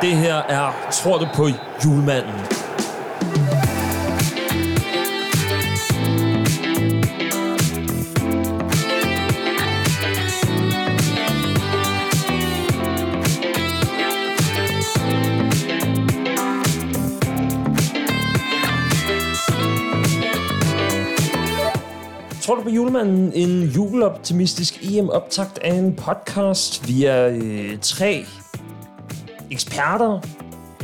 Det her er Tror du på julemanden? Tror du på julemanden? En juleoptimistisk EM-optakt af en podcast. Vi er øh, tre eksperter.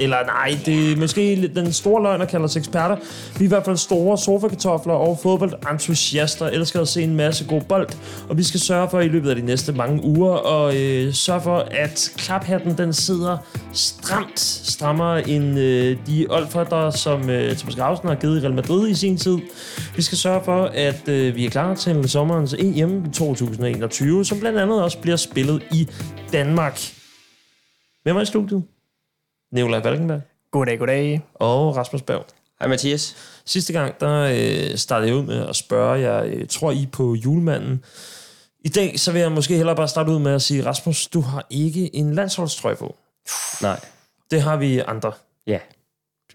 Eller nej, det er måske lidt den store løgn, der kalder sig eksperter. Vi er i hvert fald store sofakartofler og fodboldentusiaster, elsker at se en masse god bold. Og vi skal sørge for i løbet af de næste mange uger og øh, sørge for, at klaphatten den sidder stramt, strammere end øh, de oldfatter, som øh, Thomas Grausen har givet i Real Madrid i sin tid. Vi skal sørge for, at øh, vi er klar til sommerens EM 2021, som blandt andet også bliver spillet i Danmark. Hvem er i studiet? Nikolaj Valkenberg Goddag, goddag. og Rasmus Berg. Hej Mathias. Sidste gang, der øh, startede jeg ud med at spørge jer, øh, tror I på julemanden? I dag, så vil jeg måske hellere bare starte ud med at sige, Rasmus, du har ikke en landsholdstrøje på. Nej. Det har vi andre. Ja.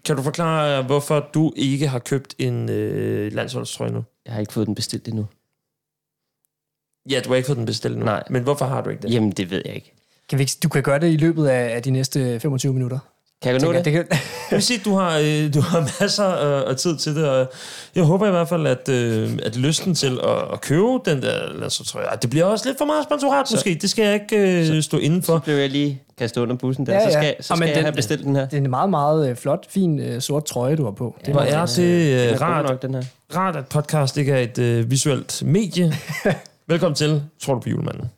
Kan du forklare, hvorfor du ikke har købt en øh, landsholdstrøje nu? Jeg har ikke fået den bestilt endnu. Ja, du har ikke fået den bestilt nu. Nej. Men hvorfor har du ikke det? Jamen, det ved jeg ikke. Kan vi ikke, du kan gøre det i løbet af, af de næste 25 minutter. Kan jeg nå det? jeg. Det kan, Jeg vil sige, at du har, øh, du har masser af, af tid til det, og jeg håber i hvert fald, at, øh, at lysten til at, at købe den der landsholdstrøje, ej, det bliver også lidt for meget sponsorat måske, det skal jeg ikke øh, stå inden for. Så blev jeg lige kastet under bussen der. Ja, Så ja. skal, så skal jeg den- have bestilt den her. det er en meget, meget øh, flot, fin øh, sort trøje, du har på. Det Hvor må- er det er øh, rart, nok, den her. rart, at podcast ikke er et øh, visuelt medie. Velkommen til, tror du på julemanden?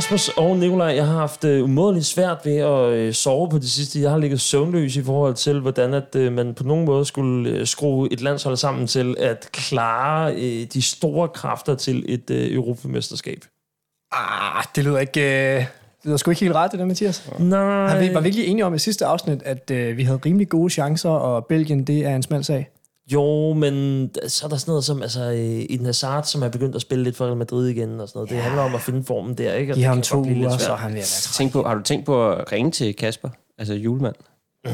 Rasmus og Nikolaj, jeg har haft øh, umådeligt svært ved at øh, sove på det sidste. Jeg har ligget søvnløs i forhold til, hvordan at, øh, man på nogen måde skulle øh, skrue et landshold sammen til at klare øh, de store kræfter til et øh, europamesterskab. Ah, det lyder ikke... Øh, det lyder sgu ikke helt ret, det der, Mathias. Nej. Vi, var vi ikke enige om i sidste afsnit, at øh, vi havde rimelig gode chancer, og Belgien, det er en smal sag? Jo, men så er der sådan noget som altså, øh, Eden Hazard, som er begyndt at spille lidt for Real Madrid igen og sådan noget. Det handler om at finde formen der, ikke? Og Giv det ham to uger, så han være Tænk på, har du tænkt på at ringe til Kasper? Altså julemand? Mm.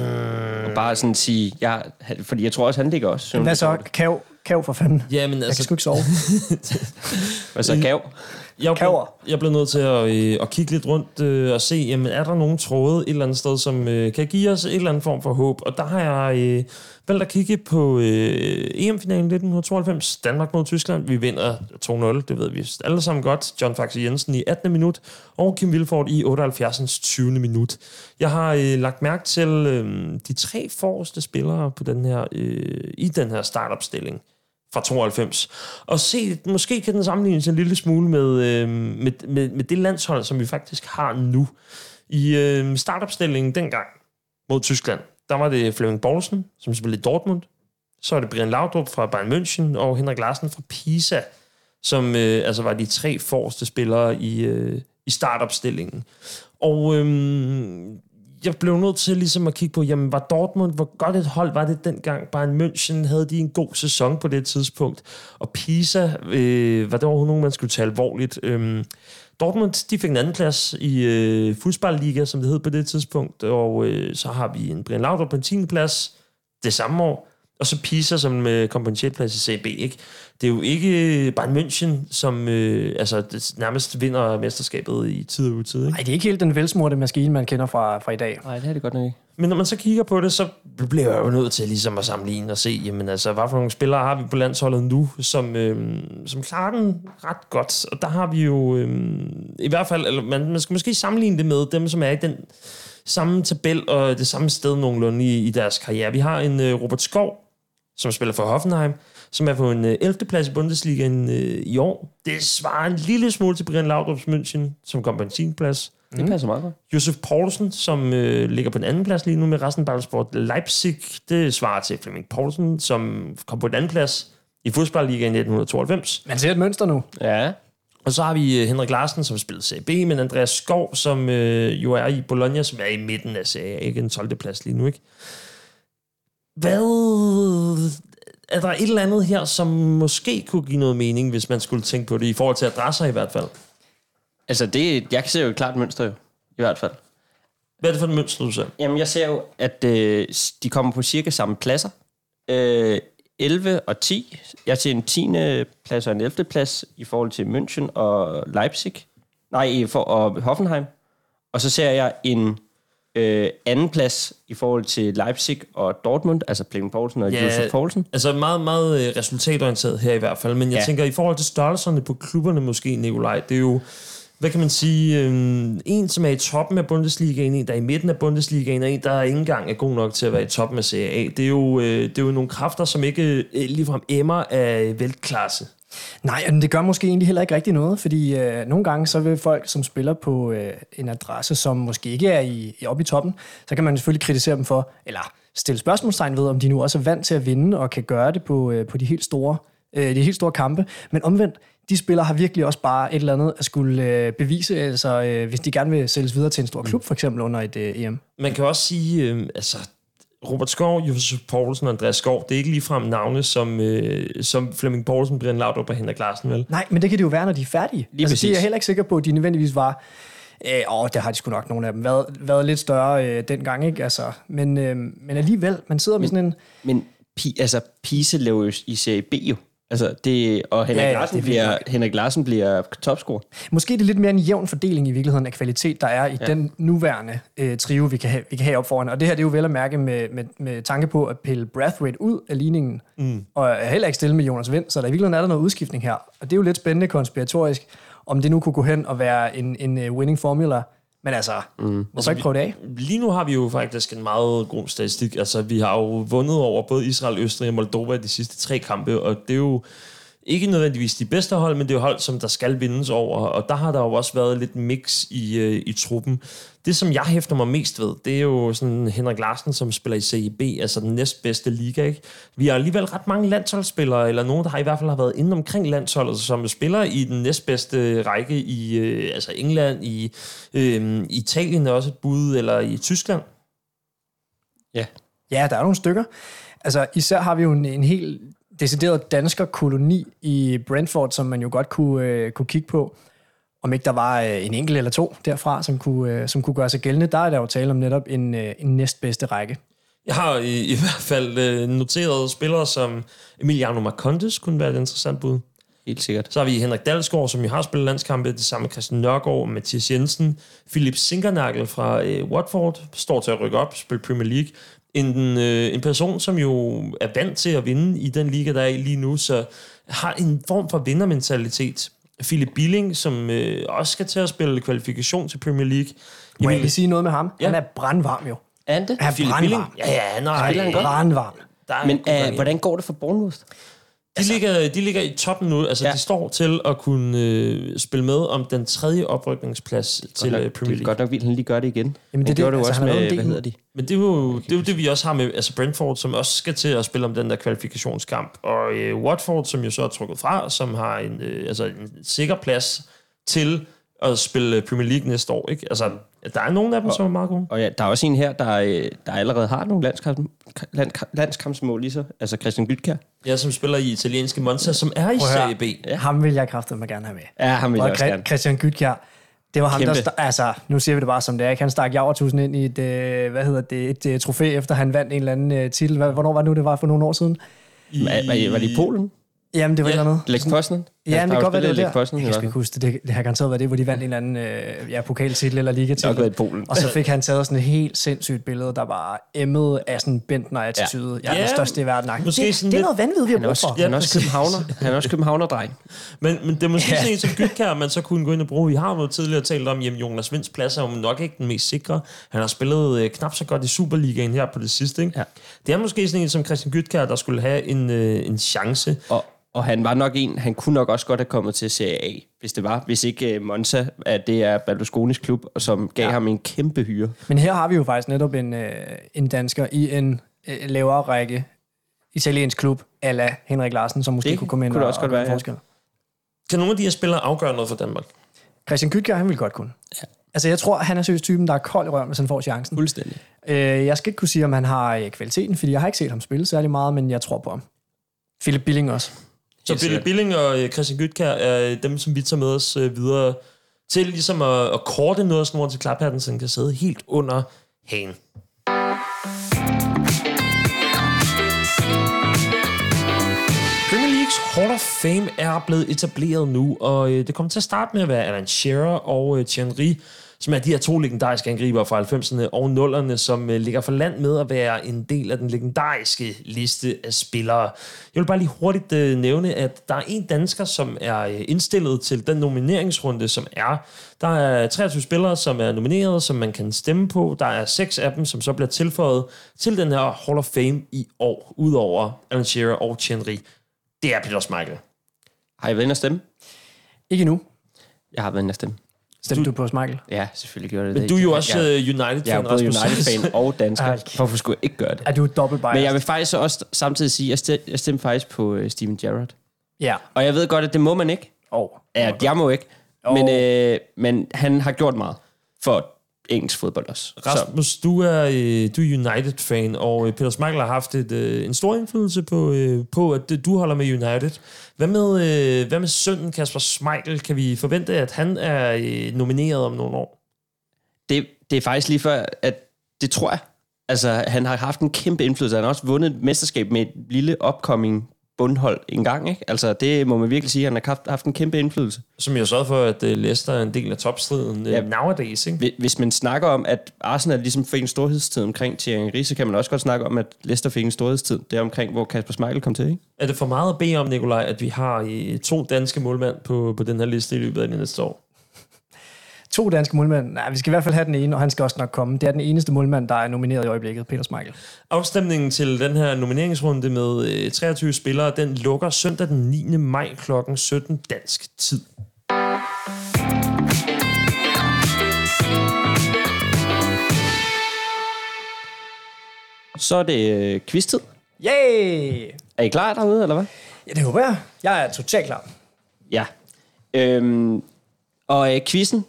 Og bare sådan sige, ja, fordi jeg tror også, han ligger også. Hvad så? Kav, kav for fanden. Ja, men Jeg kan altså, sgu ikke sove. Hvad så, Gav? jeg, blev, Kaver. jeg blev nødt til at, øh, at kigge lidt rundt øh, og se, jamen, er der nogen tråde et eller andet sted, som øh, kan give os et eller andet form for håb? Og der har jeg øh, valgt at kigge på øh, EM-finalen 1992, Danmark mod Tyskland. Vi vinder 2-0, det ved vi alle sammen godt. John Faxe Jensen i 18. minut, og Kim Vilfort i 78. 20. minut. Jeg har øh, lagt mærke til øh, de tre forreste spillere på den her, øh, i den her startopstilling fra 92. Og se, måske kan den sammenlignes en lille smule med, øh, med, med, med det landshold, som vi faktisk har nu. I øh, startopstillingen dengang mod Tyskland, der var det Flemming Poulsen, som spillede i Dortmund. Så var det Brian Laudrup fra Bayern München, og Henrik Larsen fra Pisa, som øh, altså var de tre forreste spillere i, øh, i startopstillingen. Og øh, jeg blev nødt til ligesom at kigge på, jamen var Dortmund, hvor godt et hold var det dengang? Bayern München, havde de en god sæson på det tidspunkt? Og Pisa, øh, var det overhovedet nogen, man skulle tage alvorligt? Øhm, Dortmund, de fik en anden plads i øh, fodboldliga, som det hed på det tidspunkt, og øh, så har vi en Brian Laudrup på en 10. plads det samme år, og så Pisa som øh, kom på en 6. plads i CB, ikke? Det er jo ikke Bayern München, som øh, altså, det nærmest vinder mesterskabet i tid og utid, ikke? Nej, det er ikke helt den velsmurte maskine, man kender fra, fra i dag. Nej, det er det godt nok ikke. Men når man så kigger på det, så bliver jeg jo nødt til ligesom at sammenligne og se, jamen altså, hvad for nogle spillere har vi på landsholdet nu, som, øhm, som klarer den ret godt. Og der har vi jo øhm, i hvert fald, eller man, man skal måske sammenligne det med dem, som er i den samme tabel og det samme sted nogenlunde i, i deres karriere. Vi har en øh, Robert Skov, som spiller for Hoffenheim, som er på en øh, 11. plads i Bundesligaen øh, i år. Det svarer en lille smule til Brian Laudrups München, som kom på en 10. plads. Det passer meget godt. Josef Poulsen, som øh, ligger på den anden plads lige nu med resten af Sport Leipzig. Det svarer til Flemming Poulsen, som kom på den anden plads i fodboldligaen i 1992. Man ser et mønster nu. Ja, Og så har vi øh, Henrik Larsen, som spillede CB, men Andreas Skov, som øh, jo er i Bologna, som er i midten af serien, ikke en 12. plads lige nu, ikke? Hvad... er der et eller andet her, som måske kunne give noget mening, hvis man skulle tænke på det, i forhold til adresser i hvert fald? Altså, det, jeg ser jo et klart mønster jo, i hvert fald. Hvad er det for et mønster, du ser? Jamen, jeg ser jo, at øh, de kommer på cirka samme pladser. Øh, 11 og 10. Jeg ser en 10. plads og en 11. plads i forhold til München og Leipzig. Nej, for, og Hoffenheim. Og så ser jeg en øh, anden plads i forhold til Leipzig og Dortmund, altså Flemming Poulsen og Ja, Josef Poulsen. Altså meget, meget øh, resultatorienteret her i hvert fald, men jeg ja. Tænker, i forhold til størrelserne på klubberne måske, Nikolaj, det er jo, hvad kan man sige, øh, en, som er i toppen af Bundesligaen, en, der er i midten af Bundesligaen, og en, der ikke engang er god nok til at være i toppen af Serie A. Det er jo, øh, det er jo nogle kræfter, som ikke øh, ligefrem emmer af velklasse. Nej, og det gør måske egentlig heller ikke rigtig noget, fordi øh, nogle gange så vil folk, som spiller på øh, en adresse, som måske ikke er i, i oppe i toppen, så kan man selvfølgelig kritisere dem for, eller stille spørgsmålstegn ved, om de nu også er vant til at vinde og kan gøre det på, øh, på de, helt store, øh, de helt store kampe. Men omvendt, de spillere har virkelig også bare et eller andet at skulle øh, bevise, altså øh, hvis de gerne vil sælges videre til en stor klub, for eksempel under et øh, EM. Man kan også sige, øh, altså, Robert Skov, Josef Poulsen og Andreas Skov, det er ikke ligefrem navne, som, øh, som Flemming Poulsen, Brian Laudrup og Henrik Larsen, vel? Nej, men det kan det jo være, når de er færdige. Lige altså, det er jeg heller ikke sikker på, at de nødvendigvis var... Øh, åh, det har de sgu nok nogle af dem været, været lidt større øh, dengang, ikke? Altså, men, øh, men alligevel, man sidder med sådan en... Men Pi, altså, Pise lever jo i Serie B jo. Altså, det, og Henrik, Ja, ja, Larsen det er bliver. Henrik Larsen bliver topscorer. Måske er det lidt mere en jævn fordeling i virkeligheden af kvalitet, der er i ja. den nuværende øh, trio, vi kan, have, vi kan have op foran. Og det her det er jo vel at mærke med, med, med tanke på at pille Brathwaite ud af ligningen, mm. og er heller ikke stille med Jonas Vind, så der i virkeligheden er der noget udskiftning her. Og det er jo lidt spændende konspiratorisk, om det nu kunne gå hen og være en, en uh, winning formula. Men altså, mm. hvorfor ikke prøve det af? Lige nu har vi jo faktisk en meget god statistik. Altså, vi har jo vundet over både Israel, Østrig og Moldova i de sidste tre kampe, og det er jo ikke nødvendigvis de bedste hold, men det er hold, som der skal vindes over, og der har der jo også været lidt mix i, øh, i truppen. Det, som jeg hæfter mig mest ved, det er jo sådan Henrik Larsen, som spiller i CIB, altså den næstbedste liga, ikke? Vi har alligevel ret mange landsholdsspillere, eller nogen, der har i hvert fald har været inde omkring landsholdet, som spiller i den næstbedste række i øh, altså England, i øh, Italien er også et bud, eller i Tyskland. Ja. Ja, der er nogle stykker. Altså, især har vi jo en, en helt decideret dansker koloni i Brentford, som man jo godt kunne, øh, kunne kigge på. Om ikke der var øh, en enkelt eller to derfra, som kunne, øh, som kunne gøre sig gældende, der er der jo tale om netop en, øh, en næstbedste række. Jeg har i, i hvert fald øh, noteret spillere som Emiliano Marcondes kunne være et interessant bud. Helt sikkert. Så har vi Henrik Dalsgaard, som jo har spillet landskampe, det samme med Christian Nørgaard, Mathias Jensen, Philip Sinkernagel fra øh, Watford, står til at rykke op, spille Premier League. En, øh, en person, som jo er vant til at vinde i den liga, der er i lige nu, så har en form for vindermentalitet. Philip Billing, som øh, også skal til at spille kvalifikation til Premier League. Må jeg lige sige noget med ham? Ja. Han er brandvarm jo. Er det? Han er Philip Billing? brandvarm. Ja, ja, han er, Han er brandvarm. der er Men ham. hvordan går det for Bournemouth? De, ligger, de ligger i toppen nu. Altså, ja. De står til at kunne øh, spille med om den tredje oprykningsplads til Godt øh, nok, Premier det er League. godt nok vildt, han lige gør det igen. Jamen, det er det. det jo Altså, også med, en hvad hedder de? Men det er, jo, det er jo det, vi også har med altså Brentford, som også skal til at spille om den der kvalifikationskamp. Og øh, Watford, som jo så er trukket fra, som har en, øh, altså en sikker plads til at spille Premier League næste år. Ikke? Altså, der er nogle af dem, som er meget gode. Og ja, der er også en her, der, øh, der allerede har nogle landskamp, land, landskampsmål i sig. Altså Christian Gytkær. Ja, som spiller i italienske Monza, som er i. Serie B. Ja. Ham vil jeg kraftedeme gerne have med. Ja, ham vil jeg Og også gerne. Christian Gytkjær, det var ham, Kæmpe. der... Altså, nu siger vi det bare som det er. ikke? Han stak Javertusen ind i et, øh, hvad hedder det, et øh, trofæ, efter han vandt en eller anden øh, titel. Hvornår var det nu, det var for nogle år siden? I, Var, var, var det i Polen? Jamen, det var Ja, ja. et eller andet. Læg Poznan? Ja, men det kan godt være, det var der. Poznan, Jeg kan ikke huske det. Det, det har garanteret været det, hvor de vandt en eller anden øh, ja, pokaltitel eller Det har ligatitel. været i Polen. Og så fik han taget sådan et helt sindssygt billede, der bare emmede af sådan Bentner-attitude. Ja. Jeg er Ja, den største i verden. måske Det, sådan det er noget vanvittigt, vi har Han brug også, for. han er også københavner. Han er også københavner-dreng. Men, men det er måske Ja. ja. sådan en som Gytkær, man så kunne gå ind og bruge. Vi har jo tidligere talt om, at Jonas Vinds plads er jo nok ikke den mest sikre. Han har spillet øh, knap så godt i Superligaen her på det sidste. Ikke? Ja. Det er måske sådan en som Christian Gytkær, der skulle have en, øh, en chance. Og, og han var nok en, han kunne nok også godt have kommet til Serie A, hvis det var. Hvis ikke uh, Monza, at det er Berlusconis klub, og som gav ja. ham en kæmpe hyre. Men her har vi jo faktisk netop en, øh, en dansker i en øh, lavere række italiensk klub, ala Henrik Larsen, som måske Det kunne komme ind kunne det og, også og godt gøre være, en ja. forskel. Kan nogle af de her spillere afgøre noget for Danmark? Christian Gytkjær, han vil godt kunne. Ja. Altså, jeg tror, han er seriøst typen, der er kold i røven, hvis han får chancen. Fuldstændig. Øh, jeg skal ikke kunne sige, om han har øh, kvaliteten, fordi jeg har ikke set ham spille særlig meget, men jeg tror på ham. Philip Billing også. Så Helt Billy sikkert. Billing og øh, Christian Gytkær er øh, dem, som vi tager med os øh, videre til ligesom at, at korte noget af snoren til klaphatten, så den kan sidde helt under hagen. Premier Leagues Hall of Fame er blevet etableret nu, og det kommer til at starte med at være Alan Shearer og Thierry, som er de her to legendariske angriber fra 90'erne og 0'erne, som øh, ligger for land med at være en del af den legendariske liste af spillere. Jeg vil bare lige hurtigt øh, nævne, at der er en dansker, som er øh, indstillet til den nomineringsrunde, som er. Der er 23 spillere, som er nomineret, som man kan stemme på. Der er seks af dem, som så bliver tilføjet til den her Hall of Fame i år, udover Alan Shearer og Thierry. Det er Peter Schmeichel. Har I været inde og stemme? Ikke endnu. Jeg har været inde og stemme. Stemte du, du på Michael? Ja, selvfølgelig gjorde det Men det. du er jo også jeg, øh, United-fan, jeg er. United-fan og dansker. Ej. Hvorfor skulle jeg ikke gøre det? Er du dobbelt biased? Men jeg vil faktisk også samtidig sige, at jeg jeg stemte faktisk på uh, Steven Gerrard. Ja. Og jeg ved godt, at det må man ikke. Oh. Ja, jeg må ikke. Jo. Men, øh, men han har gjort meget for engelsk fodbold også. Så, Rasmus, du er, øh, du er United-fan, og øh, Peter Schmeichel har haft et, øh, en stor indflydelse på, øh, på, at du holder med United. Hvad med, øh, hvad med sønnen Kasper Schmeichel? Kan vi forvente, at han er øh, nomineret om nogle år? det, det er faktisk lige før, at det tror jeg. Altså, han har haft en kæmpe indflydelse. Han har også vundet et mesterskab med et lille upcoming bundhold en gang, ikke? Altså, det må man virkelig sige. Han har haft, haft en kæmpe indflydelse. Som jo sørget for, at øh, Leicester er en del af topstriden øh, Ja. nowadays, ikke? Hvi- Hvis man snakker om, at Arsenal ligesom fik en storhedstid omkring Thierry Henry, så kan man også godt snakke om, at Leicester fik en storhedstid. Det er omkring, hvor Kasper Schmeichel kom til, ikke? Er det for meget at bede om, Nikolaj, at vi har øh, to danske målmænd på, på den her liste i løbet af det næste år? To danske målmænd. Nej, vi skal i hvert fald have den ene, og han skal også nok komme. Det er den eneste målmand, der er nomineret i øjeblikket, Peter Schmeichel. Afstemningen til den her nomineringsrunde med øh, 23 spillere, den lukker søndag den 9. maj kl. 17 dansk tid. Så er det øh, quiz-tid. Yay! Er I klar derude, eller hvad? Ja, det håber jeg. Jeg er totalt klar. Ja. Øhm, og øh, quizzen,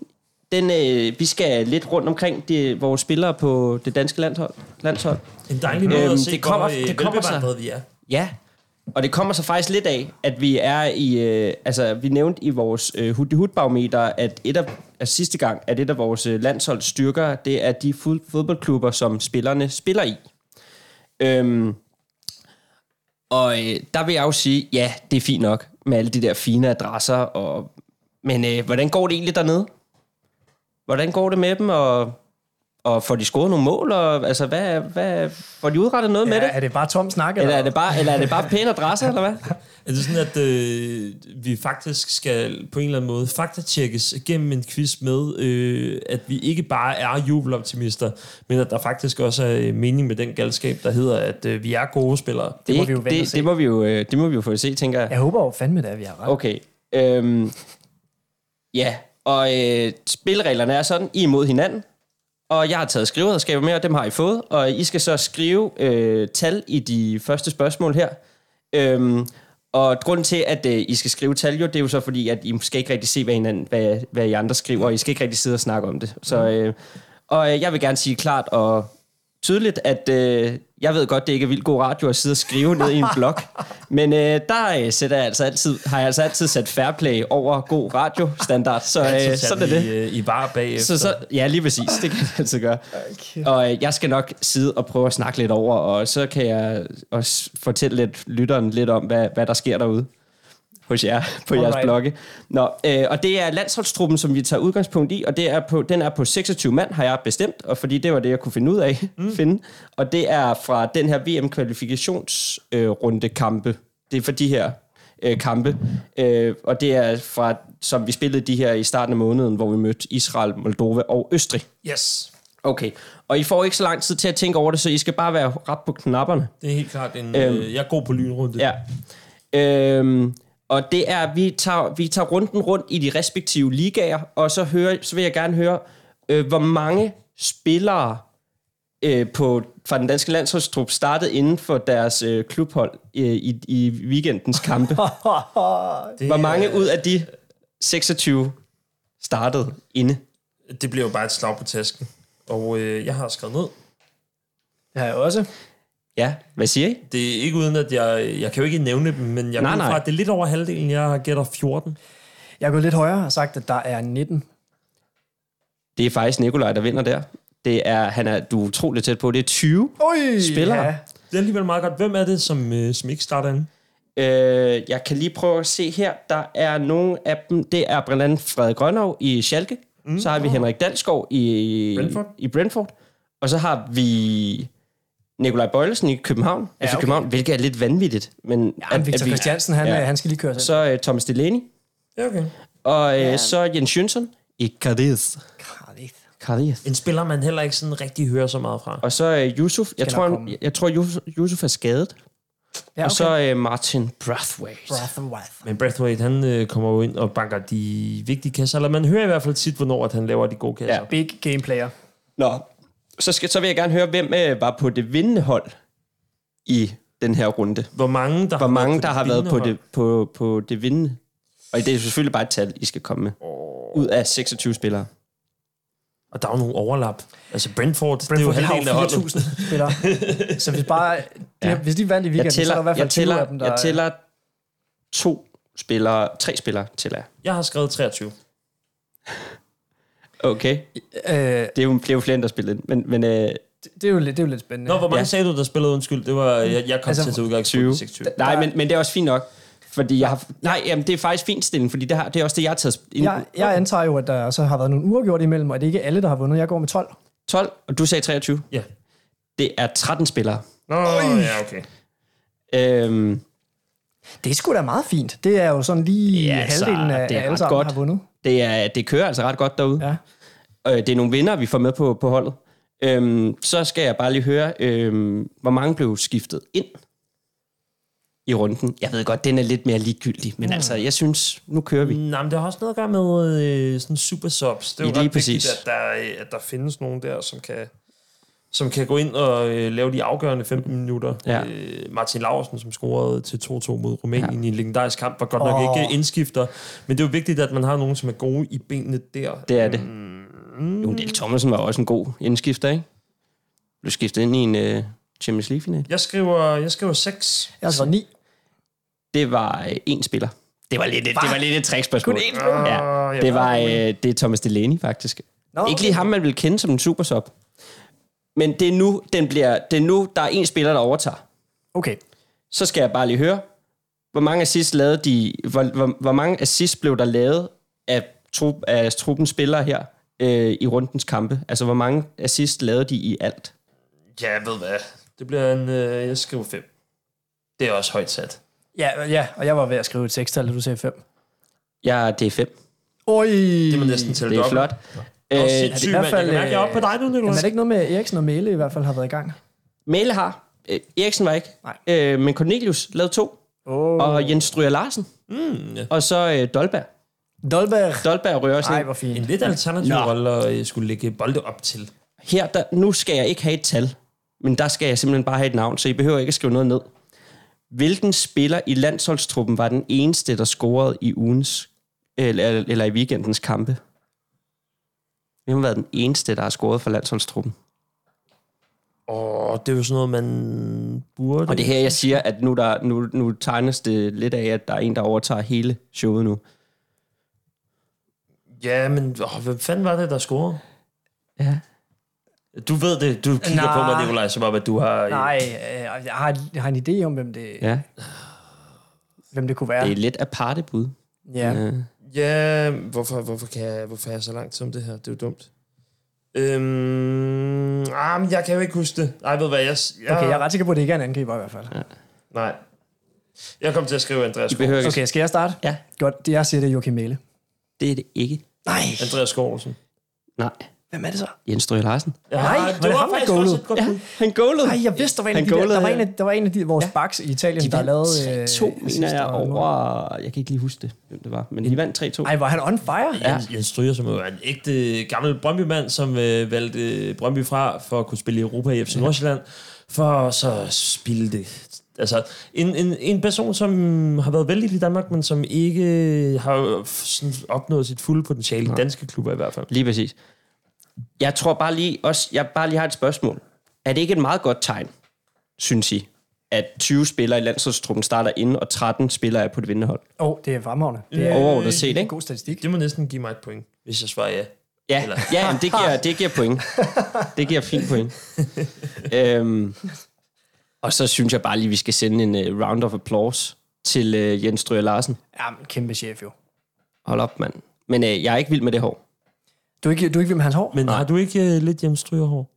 den, øh, vi skal lidt rundt omkring de, vores spillere på det danske landshold. landshold. En dejlig måde Øhm, at se, det kommer- hvor øh, det kommer sig- vi er. Ja, og det kommer så faktisk lidt af, at vi er i, øh, altså vi nævnte i vores øh, hud at et af, at sidste gang, at et af vores øh, landsholds styrker, det er de fod, fodboldklubber, som spillerne spiller i. Øhm, og øh, der vil jeg jo sige, ja, det er fint nok med alle de der fine adresser, og, men øh, hvordan går det egentlig dernede? Hvordan går det med dem, og, og får de scoret nogle mål, og altså, hvad, hvad, får de udrettet noget med Ja, det? er det bare tom snak? Eller er det bare, eller er det bare pæne adresser, eller hvad? Er det sådan, at øh, vi faktisk skal på en eller anden måde faktatjekkes gennem en quiz med, øh, at vi ikke bare er jubeloptimister, men at der faktisk også er øh, mening med den galskab, der hedder, at øh, vi er gode spillere? Det må vi jo det, se. det, må vi jo, øh, det må vi jo få at se, tænker jeg. Jeg håber jo fandme, da, at vi har ret. Okay. Øhm, ja, og øh, spillereglerne er sådan, I er imod hinanden, og jeg har taget skriveredskaber med, og dem har I fået, og I skal så skrive øh, tal i de første spørgsmål her. Øhm, og grunden til, at øh, I skal skrive tal, jo, det er jo så fordi, at I skal ikke rigtig se, hvad, hinanden, hvad, hvad I andre skriver, og I skal ikke rigtig sidde og snakke om det. Så, øh, og øh, jeg vil gerne sige klart og tydeligt, at øh, jeg ved godt, det ikke er vildt god radio at sidde og skrive ned i en blog, men øh, der øh, sætter jeg altså altid, har jeg altså altid sat fair play over god radiostandard, så øh, sådan er det. I, øh, i var bagefter. Så, så, ja, lige præcis. Det kan jeg altid gøre. Okay. Og øh, jeg skal nok sidde og prøve at snakke lidt over, og så kan jeg også fortælle lidt, lytteren lidt om, hvad, hvad der sker derude hos jer på jeres Alright. blogge. Nå, øh, og det er landsholdstruppen, som vi tager udgangspunkt i, og det er på, den er på 26 mand, har jeg bestemt, og fordi det var det, jeg kunne finde ud af. Mm. finde. Og det er fra den her VM-kvalifikationsrunde øh, kampe. Det er for de her øh, kampe. Øh, og det er fra, som vi spillede de her i starten af måneden, hvor vi mødte Israel, Moldova og Østrig. Yes, Okay, og I får ikke så lang tid til at tænke over det, så I skal bare være ret på knapperne. det er helt klart en... Øhm. Øh, jeg er god på lynrunde. Ja. Øhm, og det er, vi tager, vi tager runden rundt i de respektive ligaer, og så, hører, så vil jeg gerne høre, øh, hvor mange spillere øh, på, fra den danske landsholdstrup startede inden for deres øh, klubhold øh, i, i weekendens kampe. det, Hvor mange ud af de 26 startede inde? Det bliver jo bare et slag på tasken. Og øh, jeg har skrevet ned. Det har jeg også. Ja, hvad siger I? Det er ikke uden, at jeg... Jeg kan jo ikke nævne dem, men jeg Nej, går fra, at det er lidt over halvdelen. Jeg gætter 14. Jeg er gået lidt højere og sagt, at der er 19. Det er faktisk Nikolaj, der vinder der. Det er, han er, du er utroligt tæt på. Det er 20 Oj, spillere. Ja. Det er alligevel meget godt. Hvem er det, som, øh, som ikke starter anden? Øh, jeg kan lige prøve at se her. Der er nogle af dem. Det er blandt andet Frederik Grønov i Schalke. Mm. Så har vi Henrik Dalsgaard i Brentford. i Brentford. Og så har vi Nikolaj Bøjlesen i København. Ja, okay. FC København, hvilket er lidt vanvittigt. Men Ja, Victor vi- Christiansen, han, Ja. ja. han skal lige køre sig. Så uh, Thomas Delaney. Ja, okay. Og uh, ja. så Jens Jønsson i Cadiz. Cadiz. En spiller, man heller ikke sådan rigtig hører så meget fra. Og så uh, Yusuf. Jeg tror, han, jeg tror Yusuf, Yusuf er skadet. Ja, Og så uh, Martin Brathwaite. Brathwaite. Men Brathwaite, han øh, kommer jo ind og banker de vigtige kasser. Eller man hører i hvert fald tit, hvornår at han laver de gode kasser. Ja. Big game player. Nå, så, skal, så vil jeg gerne høre, hvem øh, var på det vindende hold i den her runde. Hvor mange, der Hvor har mange, været der har været på det, på, på det vindende? Og det er selvfølgelig bare et tal, I skal komme med. Ud af 26 spillere. Og der er jo nogle overlap. Altså Brentford, Brentford, det er jo de har halvdelen af holdet. 4.000 spillere. så hvis bare... Ja. Hvis de vandt i weekenden, så er der i tæller, hvert fald jeg 20 tæller, af dem, der... jeg tæller to spillere, tre spillere tæller jeg. Jeg har skrevet 23. Okay, Øh, det er jo, det er jo flere, der spiller ind. Men, men øh, det, det, er jo lidt, det er jo lidt spændende. Nå, hvor mange Ja. sagde du, der spillede undskyld? Det var, jeg, jeg kom Altså, til at tage udgangspunkt 20. i 26. nej, men, men det er også fint nok. Fordi jeg har, nej, jamen, det er faktisk fint stilling, fordi det, har, det er også det, jeg har taget ind. jeg, jeg antager jo, at der så har været nogle uafgjort imellem, og det er ikke alle, der har vundet. Jeg går med 12. 12, og du sagde 23. Ja. Det er 13 spillere. Nå, ja, okay. Øhm, Det er sgu da meget fint. Det er jo sådan lige Ja, altså, halvdelen af, det er af alle sammen, godt. har vundet. Det, er, det kører altså ret godt derude. Ja. Øh, det er nogle vinder, vi får med på, på holdet. Øhm, så skal jeg bare lige høre, øhm, hvor mange blev skiftet ind i runden. Jeg ved godt, den er lidt mere ligegyldig, men altså, jeg synes, nu kører vi. Nej, men det har også noget at gøre med øh, sådan super subs. Det er jo Lige ret præcis. vigtigt, at der, øh, at der findes nogen der, som kan, som kan gå ind og øh, lave de afgørende 15 minutter. Ja. Øh, Martin Laursen, som scorede til 2-2 mod Rumænien ja. i en legendarisk kamp, var godt nok Åh. ikke indskifter. Men det er jo vigtigt, at man har nogen, som er gode i benene der. Det er det. Jo, Del Thomasen var også en god indskifter, ikke? Blev skiftet ind i en øh, Champions League-final. Jeg skriver, jeg skriver 6. Jeg har skrevet 9. Det var øh, én spiller. Det var lidt, et- det var lidt et trickspørgsmål. Kun én spiller? Ja, det var, øh, det er Thomas Delaney, faktisk. Nå, Ikke lige ham, man vil kende som en supersub. Men det er nu, den bliver, det er nu, der er en spiller, der overtager. Okay. Så skal jeg bare lige høre, hvor mange assist lavede de, hvor, hvor, hvor mange assist blev der lavet af, trup, af truppens spillere her øh, i rundens kampe? Altså, hvor mange assist lavede de i alt? Ja, jeg ved hvad. Det bliver en... Øh, jeg skriver 5. Det er også højt sat. Ja, ja, og jeg var ved at skrive et sekstal, da du sagde 5. Ja, det er fem. Oj! Det må næsten tælle Det er flot. Øh, Øh, sindssygt, i hvert fald, Jeg kan mærke, jeg er oppe på dig nu, er Nicolás. det ikke noget med, at Eriksen og Mæle i hvert fald har været i gang? Mæle har. Øh, Eriksen var ikke. Nej. Øh, men Cornelius lavede to. Oh. Og Jens Stryger Larsen. Mm. Og så øh, Dolberg. Dolberg. Dolberg rører også Ej, ind. hvor fint. En lidt alternativ Nå. rolle at øh, skulle lægge bolde op til. Her, der, nu skal jeg ikke have et tal, men der skal jeg simpelthen bare have et navn, så I behøver ikke at skrive noget ned. Hvilken spiller i landsholdstruppen var den eneste, der scorede i ugens, eller, eller i weekendens kampe? Hvem har været den eneste, der har scoret for landsholdstruppen? Åh, det er jo sådan noget, man burde... Og det er her, jeg siger, at nu, der, nu, nu tegnes det lidt af, at der er en, der overtager hele showet nu. Ja, men åh, hvem fanden var det, der scorede? Ja. Du ved det. Du kigger Nej. på mig, Nikolaj, som om, at du har... Nej, øh, jeg har, jeg har en idé om, hvem det, ja. hvem det kunne være. Det er lidt aparte bud. Ja. Øh, Ja, hvorfor, hvorfor, kan jeg, hvorfor er jeg så langt som det her? Det er jo dumt. Øhm, ah, men jeg kan jo ikke huske det. Nej, ved du hvad, jeg... jeg Okay, jeg er ret sikker på, at det ikke er en angriber i hvert fald. Nej. Jeg kom til at skrive Andreas Skov. ikke... Okay, skal jeg starte? Ja. Godt, jeg siger det er Joachim Mæle. Det er det ikke. Nej. Andreas Skovsen. Nej. Hvem er det så? Jens Stryger Larsen. Ja, Nej, var det ham, der faktisk også et godt Ja, han goalede. Nej, jeg vidste, der var en, Han af de der, goalede, der, var ja. en af, der var en af de, vores ja. backs i Italien, De der lavede... vandt 3-2, øh, mener jeg, over... Jeg kan ikke lige huske det, hvem det var. Men de vandt 3-2. Ej, var han on fire? Ja. Jens, Jens Stryger, som er en ægte gammel Brøndby-mand, som øh, valgte Brøndby fra for at kunne spille i Europa i FC Nordsjælland, for så spille det. Altså, en, en, en person, som har været vældig i Danmark, men som ikke har sådan opnået sit fulde potentiale i danske klubber i hvert fald. Lige præcis. Jeg tror bare lige også, jeg bare lige har et spørgsmål. Er det ikke et meget godt tegn, synes I, at 20 spillere i landsholdstruppen starter inde, og 13 spillere er på det vindende hold? Åh, oh, det er fremragende. Det er Overordnet set, det er en ikke? god statistik. Det må næsten give mig et point, hvis jeg svarer ja. Ja, Eller- ja men det, giver, det giver point. Det giver fint point. øhm, og så synes jeg bare lige, vi skal sende en uh, round of applause til uh, Jens Strøger Larsen. Ja, men kæmpe chef jo. Hold op, mand. Men uh, jeg er ikke vild med det hår. Du er ikke, du er ikke med hans hår? Men har du ikke uh, lidt Jens Strygerhår?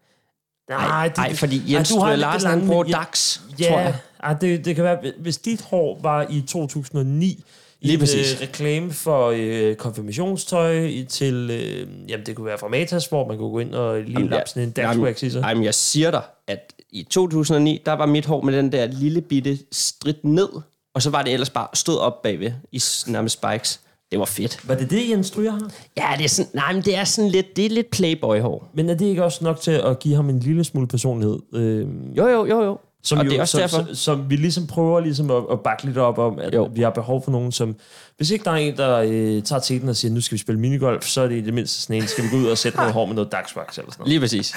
Nej, nej, fordi Jens lidt Larsen, det han lange- bruger ja, DAX, Ja, tror jeg. Ej, det, det kan være, hvis dit hår var i 2009, Lige i præcis. en øh, reklame for øh, konfirmationstøj i, til, øh, jamen det kunne være fra Matas, hvor man kunne gå ind og lige Jamen, lappe sådan en jamen, Daxwax i sig. Jamen, jeg siger dig, at i 2009, der var mit hår med den der lille bitte strid ned, og så var det ellers bare stod op bagved i nærmest spikes. Det var fedt. Var det det, Jens Stryger har? Ja, det er sådan, nej, men det er sådan lidt, det er lidt playboy-hår. Men er det ikke også nok til at give ham en lille smule personlighed? Øh, Jo, jo, jo, jo. som og jo, det er også som, derfor. Som, som vi ligesom prøver ligesom at, at bakke lidt op om, at Jo. vi har behov for nogen, som... Hvis ikke der er en, der øh, tager teten og siger, nu skal vi spille minigolf, så er det i det mindste sådan en, skal vi gå ud og sætte noget hår med noget dagsvaks eller sådan noget. Lige præcis.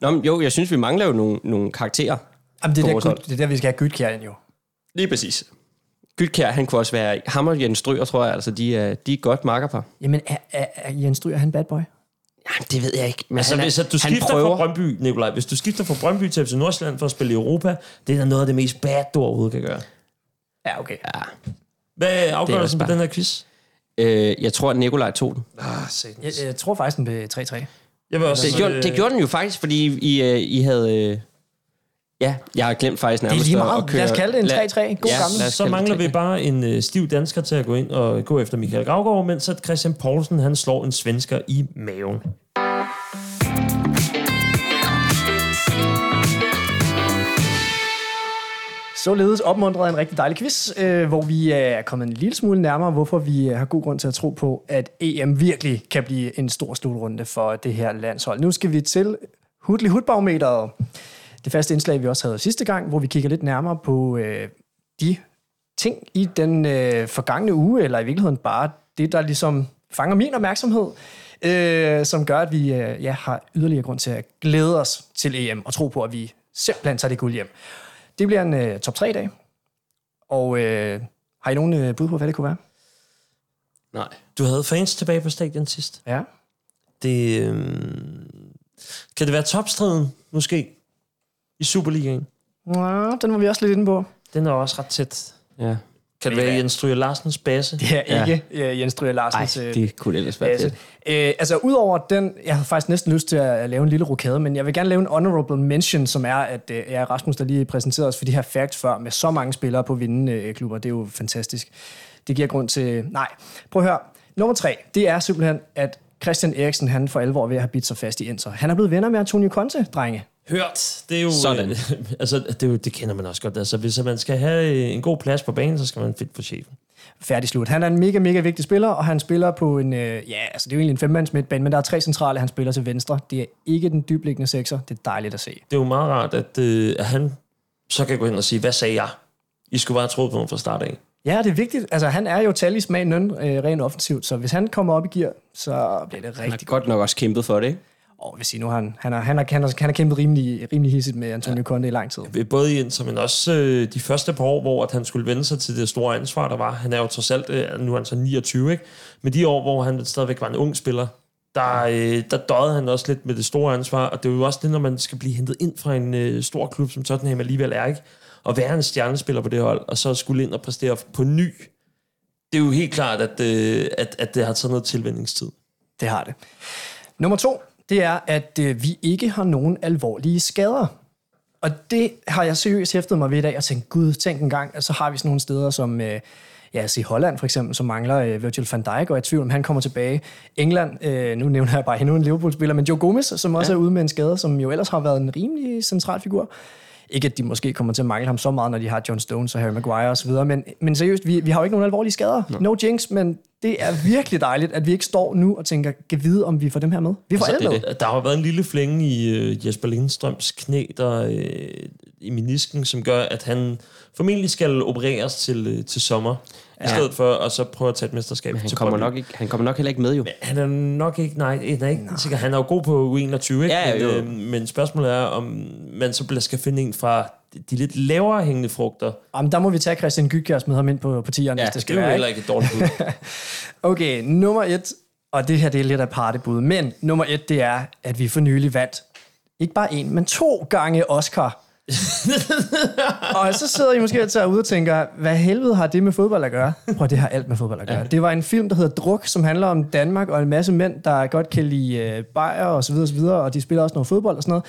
Nå, men jo, jeg synes, vi mangler jo nogle, nogle karakterer. Jamen, det, er der, det er der, vi skal have Gytkjær ind jo. Lige præcis. Gytkær, han kunne også være... Ham og Jens Stryger, tror jeg, altså, de er, de er godt makkerpar. Jamen, er, er, er Jens Stryger, han bad boy? Jamen, det ved jeg ikke. Men Altså, han, er- hvis at du skifter prøver, fra Brøndby, Nikolaj, hvis du skifter fra Brøndby til FC Nordsjælland for at spille i Europa, det er da noget af det mest bad, du overhovedet kan gøre. Ja, okay. Ja, Hvad er også afgørelsen på den her quiz? øh, jeg tror, at Nikolaj tog den. Ah, Jeg, jeg tror faktisk, den blev 3-3. Jeg vil også, Det gjorde, det gjorde den jo faktisk, fordi I, øh, I havde... Øh, ja, jeg har glemt faktisk Det er nærmest lige at- meget. at køre- Lad os kalde det en Lad- 3-3. God Ja, gammel. så mangler 3-3. vi bare en øh, stiv dansker til at gå ind og gå efter Michael Gravgaard, mens at Christian Poulsen han slår en svensker i maven. Således opmuntret af en rigtig dejlig quiz, øh, hvor vi er kommet en lille smule nærmere, hvorfor vi øh, har god grund til at tro på, at EM virkelig kan blive en stor slutrunde for det her landshold. Nu skal vi til Hudli Hudbarometeret. Det faste indslag, vi også havde sidste gang, hvor vi kigger lidt nærmere på øh, de ting i den øh, forgangne uge, eller i virkeligheden bare det, der ligesom fanger min opmærksomhed, øh, som gør, at vi øh, ja, har yderligere grund til at glæde os til EM og tro på, at vi simpelthen tager det guld hjem. Det bliver en øh, top 3 dag. Og øh, har I nogen øh, bud på, hvad det kunne være? Nej. Du havde fans tilbage på stadion sidst. Ja. Det, øh, kan det være topstriden, måske, i Superligaen? Nå, den var vi også lidt inde på. Den er også ret tæt. Ja. Kan det være Jens Stryger Larsens base? Det er Ja. ikke ja. Jens Stryger Larsens Ej, øh, det kunne ellers være base. fedt. Øh, altså, udover den, jeg havde faktisk næsten lyst til at, at lave en lille rokade, men jeg vil gerne lave en honorable mention, som er, at øh, ja, Rasmus, der lige præsenterede os for de her facts før, med så mange spillere på vindende øh, klubber, det er jo fantastisk. Det giver grund til... Nej, prøv at høre. Nummer tre, det er simpelthen, at Christian Eriksen, han for alvor ved at have bidt sig fast i Inter. Han er blevet venner med Antonio Conte, drenge. Hørt. Det er jo... Sådan. Øh, altså, det, er jo, det kender man også godt. Altså, hvis man skal have øh, en god plads på banen, så skal man fedt for chefen. færdig slut. Han er en mega, mega vigtig spiller, og han spiller på en, øh, ja, altså det er jo egentlig en femmands midtbane, men der er tre centrale, han spiller til venstre. Det er ikke den dybliggende sekser. Det er dejligt at se. Det er jo meget rart, at, øh, at han så kan gå ind og sige, hvad sagde jeg? I skulle bare have troet på ham fra start af. Ja, det er vigtigt. Altså, han er jo talismanen øh, rent offensivt, så hvis han kommer op i gear, så bliver det Han har rigtig godt nok også kæmpet for det, ikke? Og hvis I nu har han, han, har, han, har, han, har, han har kæmpet rimelig, rimelig hissigt med Antonio ja. Conte i lang tid. Både i Inter, men også øh, de første par år, hvor at han skulle vende sig til det store ansvar, der var. Han er jo trods alt, øh, nu er han så 29, ikke? Men de år, hvor han stadigvæk var en ung spiller, der, øh, der døde han også lidt med det store ansvar, og det er jo også det, når man skal blive hentet ind fra en øh, stor klub, som Tottenham alligevel er, ikke? Og være en stjernespiller på det hold, og så skulle ind og præstere på ny. Det er jo helt klart, at, øh, at, at det har taget noget tilvændingstid. Det har det. Nummer to, det er, at øh, vi ikke har nogen alvorlige skader. Og det har jeg seriøst hæftet mig ved i dag, og tænkt, gud, tænk en gang, at så har vi sådan nogle steder som, øh, ja, i Holland for eksempel, som mangler øh, Virgil van Dijk, og jeg er i tvivl om, han kommer tilbage. England, øh, nu nævner jeg bare endnu en Liverpool-spiller, men Joe Gomez, som også ja. er ude med en skade, som jo ellers har været en rimelig central figur. Ikke at de måske kommer til at mangle ham så meget, når de har John Stones og Harry Maguire osv., men, men seriøst, vi, vi har jo ikke nogen alvorlige skader. No. no jinx, men det er virkelig dejligt, at vi ikke står nu og tænker, kan vide, om vi får dem her med. Vi får Altså, alle med. det. Der har været en lille flænge i øh, Jesper Lindstrøms knæ, der, øh, i menisken, som gør, at han formentlig skal opereres til, øh, til sommer, ja. i stedet for at så prøve at tage et mesterskab Han til kommer, nok ikke, han kommer nok heller ikke med, jo. Han er nok ikke, nej, nej, nej. Sikkert, han er jo god på U21, ikke? Ja, men, øh, men spørgsmålet er, om man så bliver- skal finde en fra de lidt lavere hængende frugter. Jamen, der må vi tage Christian Gytkjær og smide ham ind på, på tieren, Ja, hvis det Det skal er jo heller Ikke? ikke et dårligt bud. Okay, nummer et, og det her det er lidt af partybud, men nummer et, det er, at vi for nylig vandt ikke bare en, men to gange Oscar. og så sidder I måske og ud og tænker, hvad helvede har det med fodbold at gøre? Prøv, det har alt med fodbold at gøre. Det var en film, der hedder Druk, som handler om Danmark og en masse mænd, der godt kan lide uh, bajer og så videre, og så videre, og de spiller også noget fodbold og sådan noget.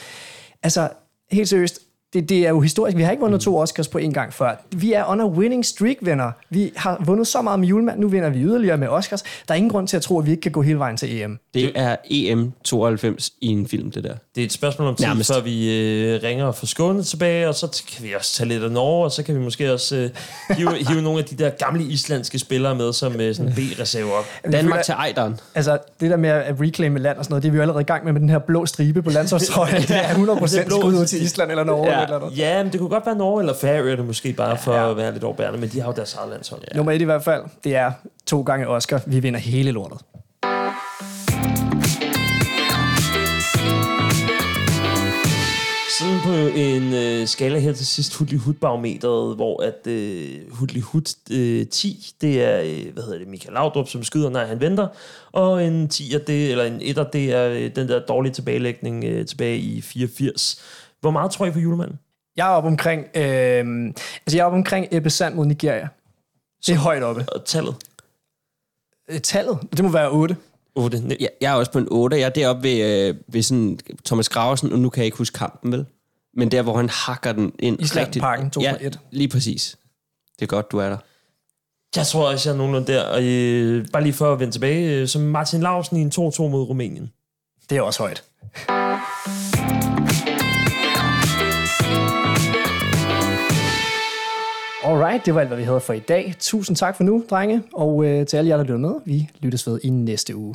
Altså, helt seriøst, det, det er jo historisk. Vi har ikke vundet to Oscars på en gang før. Vi er on a winning streak, venner. Vi har vundet så meget med julemand, nu vinder vi yderligere med Oscars. Der er ingen grund til at tro, at vi ikke kan gå hele vejen til EM. Det er EM92 i en film, det der. Det er et spørgsmål om tid, Nærmest. før vi øh, ringer og får skånet tilbage, og så kan vi også tage lidt af Norge, og så kan vi måske også øh, hive, hive nogle af de der gamle islandske spillere med som øh, sådan B-reserve op. Danmark til Ejderen. Altså, det der med at reclaime land og sådan noget, det er vi jo allerede i gang med med den her blå stribe på landsholdstrøjen. Det er 100% blå- skud ud til Island eller Norge. Ja. Ja. Eller noget. Ja, men det kunne godt være Norge eller Færøerne måske bare for Ja. at være lidt overbærende, men de har jo deres eget landshold. Ja. Nummer et i hvert fald, det er to gange Oscar. Vi vinder hele lortet. Sådan på en øh, skala her til sidst, Hudli Hud barometeret, hvor at øh, Hudli Hud øh, 10, det er, øh, hvad hedder det, Michael Laudrup, som skyder, når han venter, og en 10'er, det, eller en 1'er, det er øh, den der dårlige tilbagelægning øh, tilbage i 84. Hvor meget tror I på julemanden? Jeg er oppe omkring, øh, altså jeg er oppe omkring Ebbe Sand mod Nigeria. Det er højt oppe. Og tallet? Øh, Tallet, det må være 8. 8. Ne- Jeg, jeg er også på en 8. Jeg er deroppe ved, øh, ved sådan Thomas Graversen, og nu kan jeg ikke huske kampen, vel? Men der, hvor han hakker den ind Islandparken, 2 Ja, på 1. lige præcis. Det er godt, du er der. Jeg tror også, jeg er nogenlunde der. Og øh, bare lige for at vende tilbage, øh, som Martin Lausen i en 2-2 mod Rumænien. Det er også højt. Alright, det var alt, hvad vi havde for i dag. Tusind tak for nu, drenge. Og øh, til alle jer, der lytter med, vi lyttes ved i næste uge.